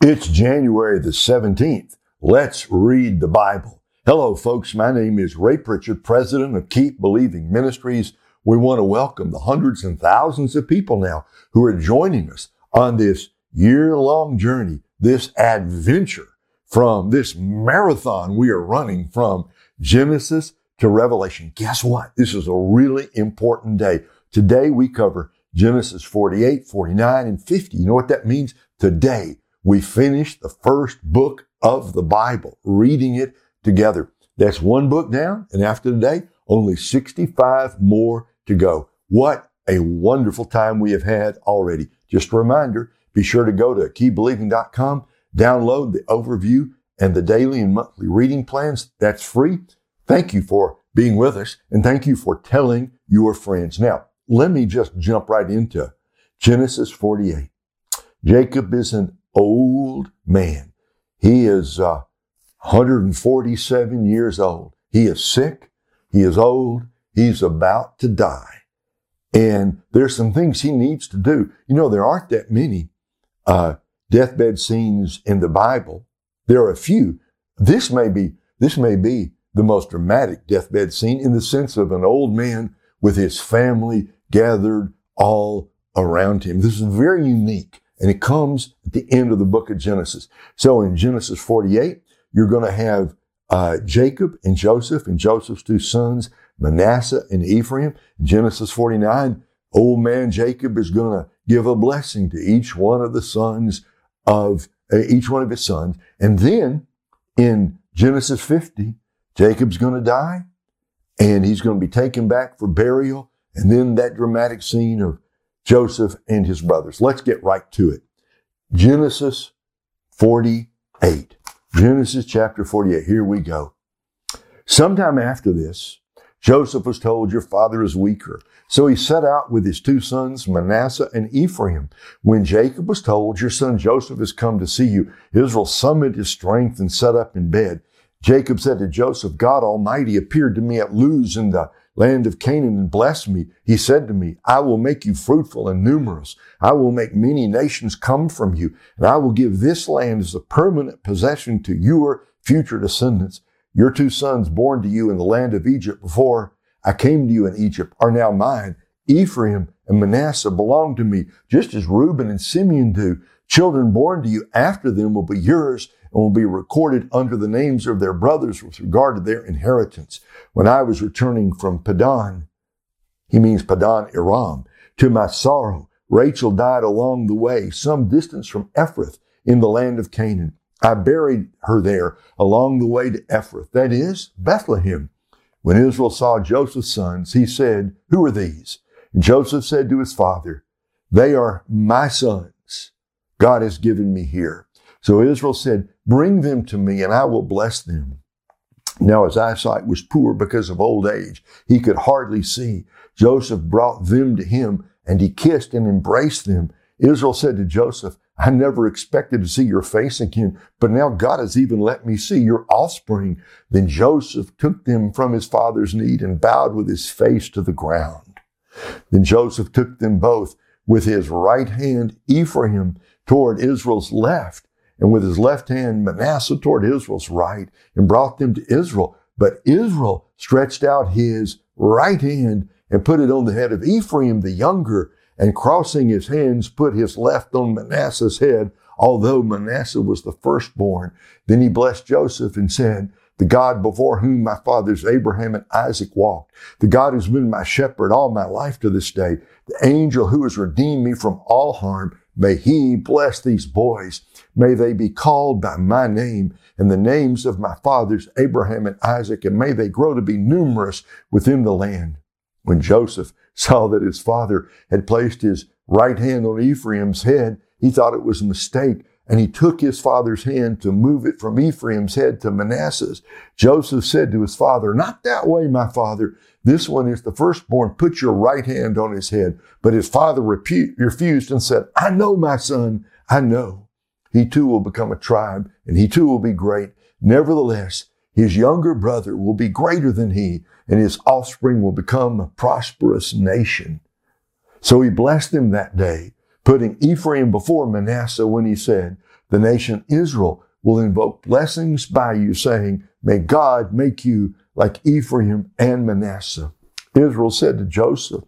It's January the 17th. Let's read the Bible. Hello, folks. My name is Ray Pritchard, president of Keep Believing Ministries. We want to welcome the hundreds and thousands of people now who are joining us on this year long journey, this adventure from this marathon we are running from Genesis to Revelation. Guess what? This is a really important day. Today we cover Genesis 48, 49, and 50. You know what that means? Today we finished the first book of the Bible, reading it together. That's one book down, and after today, only 65 more to go. What a wonderful time we have had already. Just a reminder, be sure to go to keepbelieving.com, download the overview and the daily and monthly reading plans. That's free. Thank you for being with us and thank you for telling your friends. Now, let me just jump right into Genesis 48. Jacob is an old man. He is uh, 147 years old. He is sick. He is old. He's about to die. And there's some things he needs to do. You know, there aren't that many uh, deathbed scenes in the Bible. There are a few. This may be this may be the most dramatic deathbed scene in the sense of an old man with his family gathered all around him. This is very unique. And it comes at the end of the book of Genesis. So in Genesis 48, you're going to have uh, Jacob and Joseph and Joseph's two sons, Manasseh and Ephraim. Genesis 49, old man Jacob is going to give a blessing to each one of the sons of uh, each one of his sons. And then in Genesis 50, Jacob's going to die and he's going to be taken back for burial. And then that dramatic scene of Joseph and his brothers. Let's get right to it. Genesis 48. Genesis chapter 48. Here we go. Sometime after this, Joseph was told, Your father is weaker. So he set out with his two sons, Manasseh and Ephraim. When Jacob was told, Your son Joseph has come to see you, Israel summoned his strength and sat up in bed. Jacob said to Joseph, God Almighty appeared to me at Luz in the land of Canaan and blessed me. He said to me, I will make you fruitful and numerous. I will make many nations come from you, and I will give this land as a permanent possession to your future descendants. Your two sons born to you in the land of Egypt before I came to you in Egypt are now mine. Ephraim and Manasseh belong to me, just as Reuben and Simeon do. Children born to you after them will be yours and will be recorded under the names of their brothers with regard to their inheritance. When I was returning from Padan, he means Padan Aram, to my sorrow, Rachel died along the way, some distance from Ephrath in the land of Canaan. I buried her there along the way to Ephrath, that is, Bethlehem. When Israel saw Joseph's sons, he said, Who are these? And Joseph said to his father, They are my sons. God has given me here. So Israel said, Bring them to me and I will bless them. Now his eyesight was poor because of old age. He could hardly see. Joseph brought them to him and he kissed and embraced them. Israel said to Joseph, I never expected to see your face again, but now God has even let me see your offspring. Then Joseph took them from his father's need and bowed with his face to the ground. Then Joseph took them both with his right hand, Ephraim, toward Israel's left, and with his left hand Manasseh toward Israel's right and brought them to Israel. But Israel stretched out his right hand and put it on the head of Ephraim the younger, and crossing his hands put his left on Manasseh's head, although Manasseh was the firstborn. Then he blessed Joseph and said, the God before whom my fathers Abraham and Isaac walked, the God who's been my shepherd all my life to this day, the angel who has redeemed me from all harm, may he bless these boys May they be called by my name and the names of my fathers, Abraham and Isaac, and may they grow to be numerous within the land. When Joseph saw that his father had placed his right hand on Ephraim's head, he thought it was a mistake, and he took his father's hand to move it from Ephraim's head to Manasseh's. Joseph said to his father, Not that way, my father. This one is the firstborn. Put your right hand on his head. But his father refused and said, I know, my son, I know. He too will become a tribe and he too will be great. Nevertheless, his younger brother will be greater than he and his offspring will become a prosperous nation. So he blessed them that day, putting Ephraim before Manasseh when he said, The nation Israel will invoke blessings by you, saying, May God make you like Ephraim and Manasseh. Israel said to Joseph,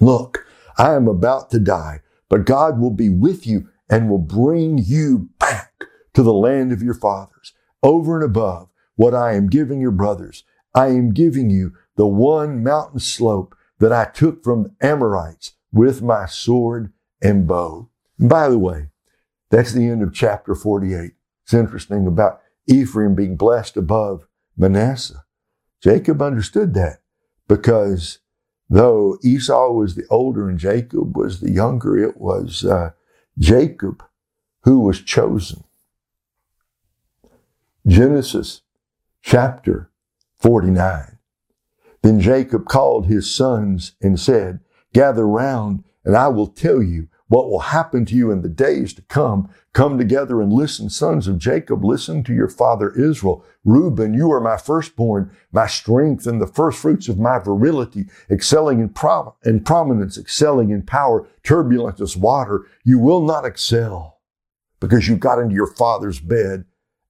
Look, I am about to die, but God will be with you and will bring you back to the land of your fathers, over and above what I am giving your brothers. I am giving you the one mountain slope that I took from the Amorites with my sword and bow. And by the way, that's the end of chapter 48. It's interesting about Ephraim being blessed above Manasseh. Jacob understood that because though Esau was the older and Jacob was the younger, it was uh, Jacob who was chosen. Genesis chapter 49. Then Jacob called his sons and said, Gather round, and I will tell you what will happen to you in the days to come. Come together and listen, sons of Jacob. Listen to your father Israel. Reuben, you are my firstborn, my strength, and the firstfruits of my virility, excelling in, prom- in prominence, excelling in power, turbulent as water. You will not excel because you got into your father's bed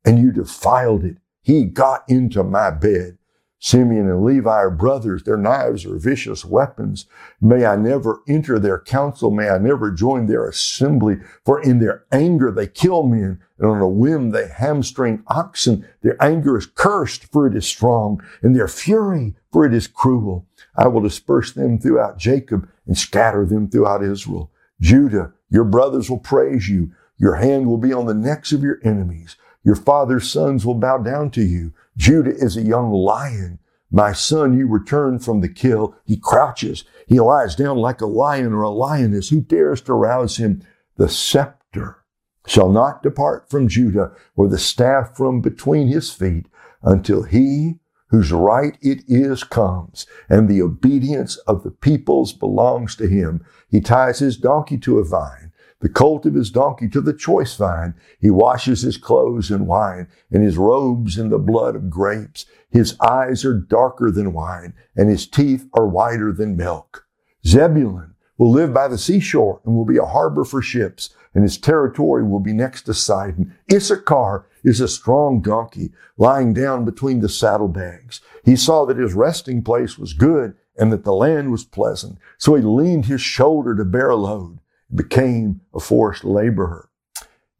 and you defiled it. He got into my bed. Simeon and Levi are brothers. Their knives are vicious weapons. May I never enter their council. May I never join their assembly. For in their anger they kill men, and on a whim they hamstring oxen. Their anger is cursed, for it is strong, and their fury, for it is cruel. I will disperse them throughout Jacob and scatter them throughout Israel. Judah, your brothers will praise you. Your hand will be on the necks of your enemies. Your father's sons will bow down to you. Judah is a young lion. My son, you return from the kill. He crouches. He lies down like a lion or a lioness. Who dares to rouse him? The scepter shall not depart from Judah or the staff from between his feet until he whose right it is comes and the obedience of the peoples belongs to him. He ties his donkey to a vine the colt of his donkey to the choice vine. He washes his clothes in wine and his robes in the blood of grapes. His eyes are darker than wine and his teeth are whiter than milk. Zebulun will live by the seashore and will be a harbor for ships and his territory will be next to Sidon. Issachar is a strong donkey lying down between the saddlebags. He saw that his resting place was good and that the land was pleasant. So he leaned his shoulder to bear a load became a forced laborer.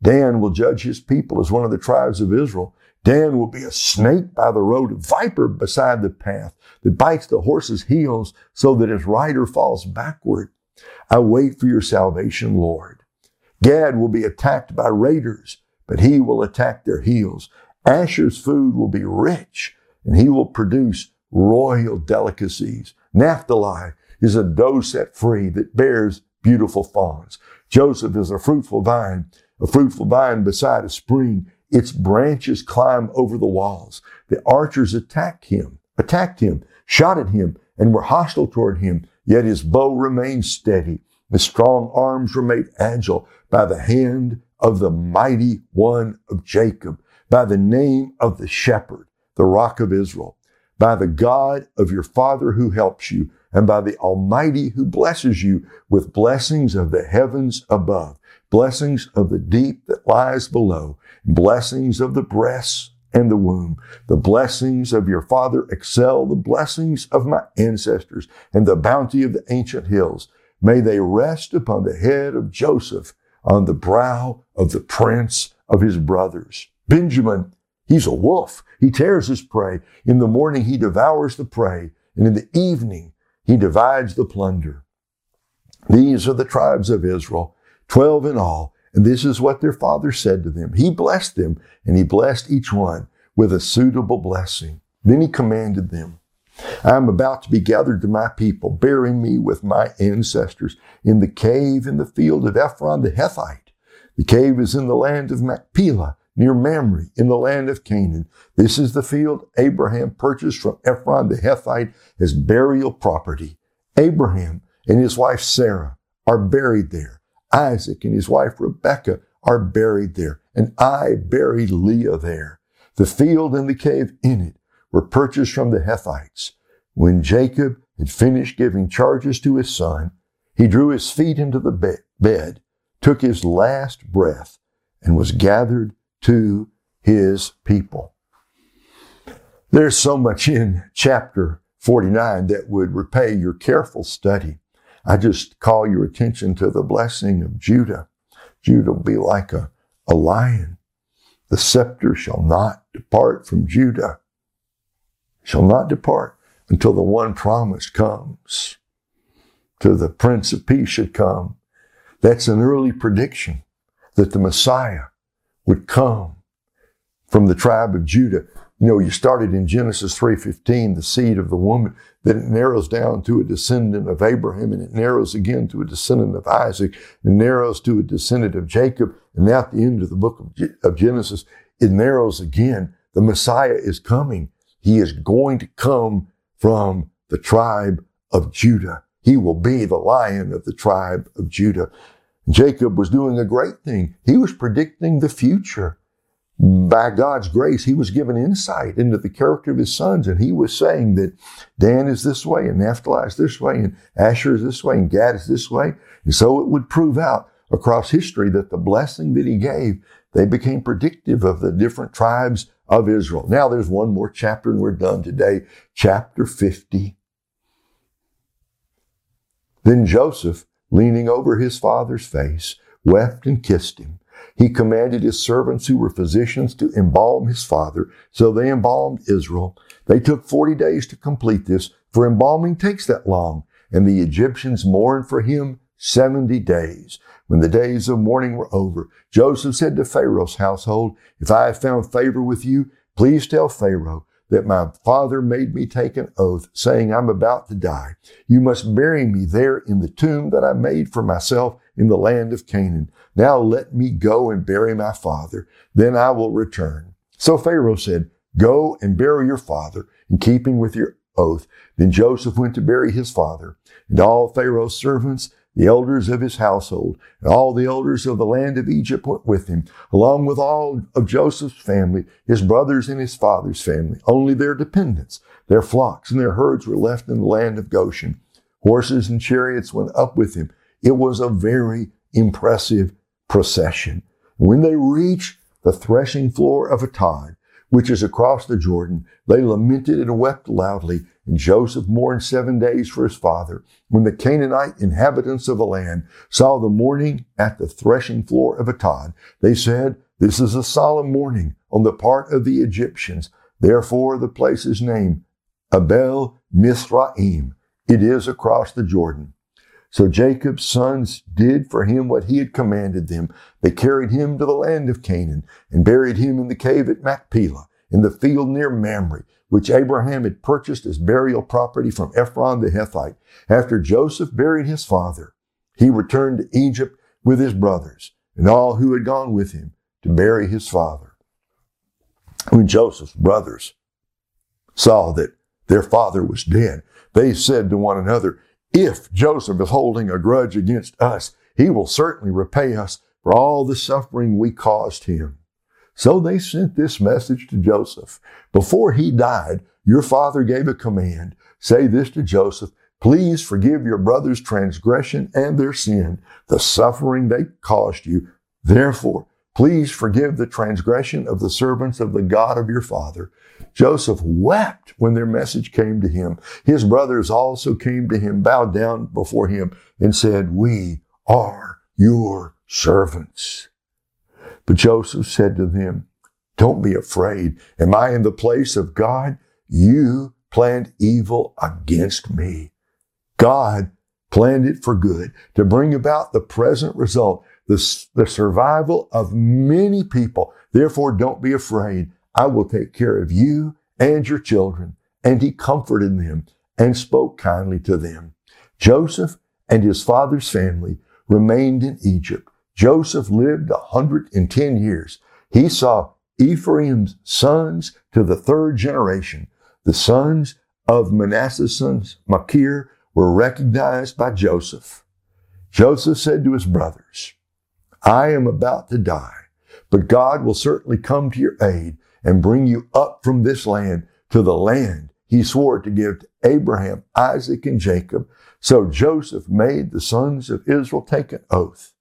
Dan will judge his people as one of the tribes of Israel. Dan will be a snake by the road, a viper beside the path that bites the horse's heels so that his rider falls backward. I wait for your salvation, Lord. Gad will be attacked by raiders, but he will attack their heels. Asher's food will be rich, and he will produce royal delicacies. Naphtali is a doe set free that bears beautiful fawns. Joseph is a fruitful vine, a fruitful vine beside a spring. Its branches climb over the walls. The archers attacked him, attacked him, shot at him, and were hostile toward him. Yet his bow remained steady. His strong arms were made agile by the hand of the mighty one of Jacob, by the name of the shepherd, the rock of Israel, by the God of your father who helps you, and by the Almighty who blesses you with blessings of the heavens above, blessings of the deep that lies below, blessings of the breasts and the womb. The blessings of your father excel the blessings of my ancestors and the bounty of the ancient hills. May they rest upon the head of Joseph, on the brow of the prince of his brothers. Benjamin, he's a wolf. He tears his prey. In the morning, he devours the prey. And in the evening, he divides the plunder. These are the tribes of Israel, 12 in all. And this is what their father said to them. He blessed them and he blessed each one with a suitable blessing. Then he commanded them, I am about to be gathered to my people, burying me with my ancestors in the cave in the field of Ephron the Hethite. The cave is in the land of Machpelah, near Mamre, in the land of Canaan. This is the field Abraham purchased from Ephron the Hethite as burial property. Abraham and his wife Sarah are buried there. Isaac and his wife Rebekah are buried there. And I buried Leah there. The field and the cave in it were purchased from the Hethites. When Jacob had finished giving charges to his son, he drew his feet into the bed, took his last breath, and was gathered to his people. There's so much in chapter 49 that would repay your careful study. I just call your attention to the blessing of Judah. Judah will be like a, a lion. The scepter shall not depart from Judah, shall not depart until the one promised comes, till the Prince of Peace should come. That's an early prediction that the Messiah would come from the tribe of Judah. You know, you started in Genesis 3.15, the seed of the woman, then it narrows down to a descendant of Abraham, and it narrows again to a descendant of Isaac, and narrows to a descendant of Jacob, and now at the end of the book of, of Genesis, it narrows again. The Messiah is coming. He is going to come from the tribe of Judah. He will be the lion of the tribe of Judah. Jacob was doing a great thing. He was predicting the future by God's grace, he was given insight into the character of his sons, and he was saying that Dan is this way, and Naphtali is this way, and Asher is this way, and Gad is this way. And so it would prove out across history that the blessing that he gave, they became predictive of the different tribes of Israel. Now there's one more chapter, and we're done today. Chapter 50. Then Joseph, leaning over his father's face, wept and kissed him. He commanded his servants who were physicians to embalm his father. So they embalmed Israel. They took 40 days to complete this, for embalming takes that long. And the Egyptians mourned for him 70 days. When the days of mourning were over, Joseph said to Pharaoh's household, If I have found favor with you, please tell Pharaoh that my father made me take an oath, saying, I'm about to die. You must bury me there in the tomb that I made for myself in the land of Canaan. Now let me go and bury my father. Then I will return. So Pharaoh said, Go and bury your father in keeping with your oath. Then Joseph went to bury his father, and all Pharaoh's servants, the elders of his household, and all the elders of the land of Egypt went with him, along with all of Joseph's family, his brothers and his father's family. Only their dependents, their flocks and their herds were left in the land of Goshen. Horses and chariots went up with him. It was a very impressive procession. When they reached the threshing floor of Atad, which is across the Jordan, they lamented and wept loudly. And Joseph mourned seven days for his father. When the Canaanite inhabitants of the land saw the mourning at the threshing floor of Atad, they said, This is a solemn mourning on the part of the Egyptians. Therefore, the place is named Abel Mizraim. It is across the Jordan. So Jacob's sons did for him what he had commanded them. They carried him to the land of Canaan and buried him in the cave at Machpelah, in the field near Mamre, which Abraham had purchased as burial property from Ephron the Hethite. After Joseph buried his father, he returned to Egypt with his brothers and all who had gone with him to bury his father. When Joseph's brothers saw that their father was dead, they said to one another, if Joseph is holding a grudge against us, he will certainly repay us for all the suffering we caused him. So they sent this message to Joseph. Before he died, your father gave a command. Say this to Joseph. Please forgive your brother's transgression and their sin, the suffering they caused you. Therefore, please forgive the transgression of the servants of the God of your father. Joseph wept when their message came to him. His brothers also came to him, bowed down before him, and said, We are your servants. But Joseph said to them, Don't be afraid. Am I in the place of God? You planned evil against me. God planned it for good to bring about the present result, the, the survival of many people. Therefore, don't be afraid. I will take care of you and your children. And he comforted them and spoke kindly to them. Joseph and his father's family remained in Egypt. Joseph lived 110 years. He saw Ephraim's sons to the third generation. The sons of Manasseh's sons, Machir, were recognized by Joseph. Joseph said to his brothers, I am about to die, but God will certainly come to your aid and bring you up from this land to the land he swore to give to Abraham, Isaac, and Jacob. So Joseph made the sons of Israel take an oath.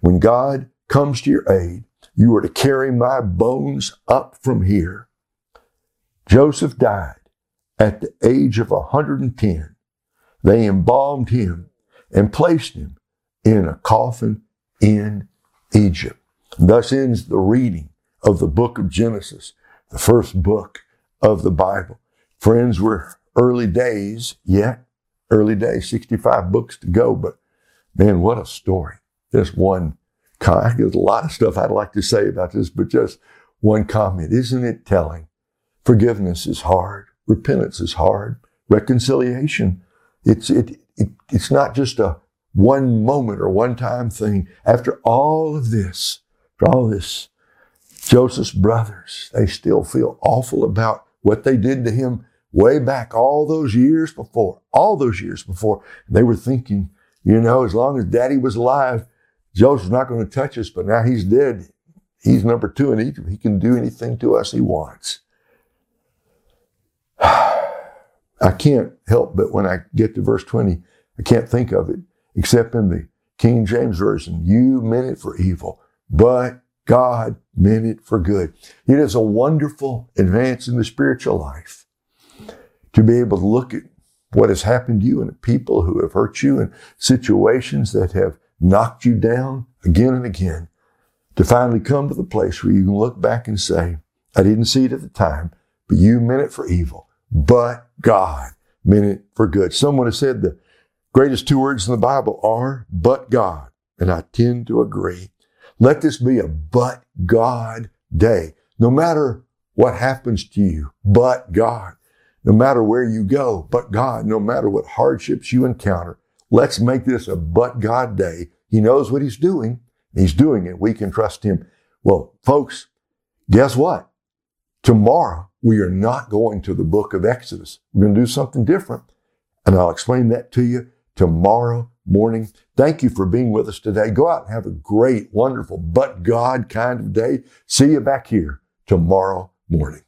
When God comes to your aid, You are to carry my bones up from here. Joseph died at the age of 110. They embalmed him and placed him in a coffin in Egypt. Thus ends the reading of the book of Genesis, the first book of the Bible. Friends, we're early days yet, early days, 65 books to go, but man, what a story. Just one, there's a lot of stuff I'd like to say about this, but just one comment. Isn't it telling? Forgiveness is hard. Repentance is hard. Reconciliation. It's, it, it, it's not just a one moment or one time thing. After all of this, after all this, Joseph's brothers, they still feel awful about what they did to him way back all those years before, all those years before. They were thinking, you know, as long as daddy was alive, Joseph's not going to touch us, but now he's dead. He's number two in Egypt. He can do anything to us he wants. I can't help but when I get to verse 20, I can't think of it except in the King James Version. You meant it for evil, but God meant it for good. It is a wonderful advance in the spiritual life to be able to look at what has happened to you and people who have hurt you and situations that have knocked you down again and again to finally come to the place where you can look back and say, I didn't see it at the time, but you meant it for evil, but God meant it for good. Someone has said the greatest two words in the Bible are, but God. And I tend to agree. Let this be a but God day. No matter what happens to you, but God. No matter where you go, but God. No matter what hardships you encounter, let's make this a but God day. He knows what he's doing. He's doing it. We can trust him. Well, folks, guess what? Tomorrow we are not going to the book of Exodus. We're going to do something different. And I'll explain that to you tomorrow morning. Thank you for being with us today. Go out and have a great, wonderful, but God kind of day. See you back here tomorrow morning.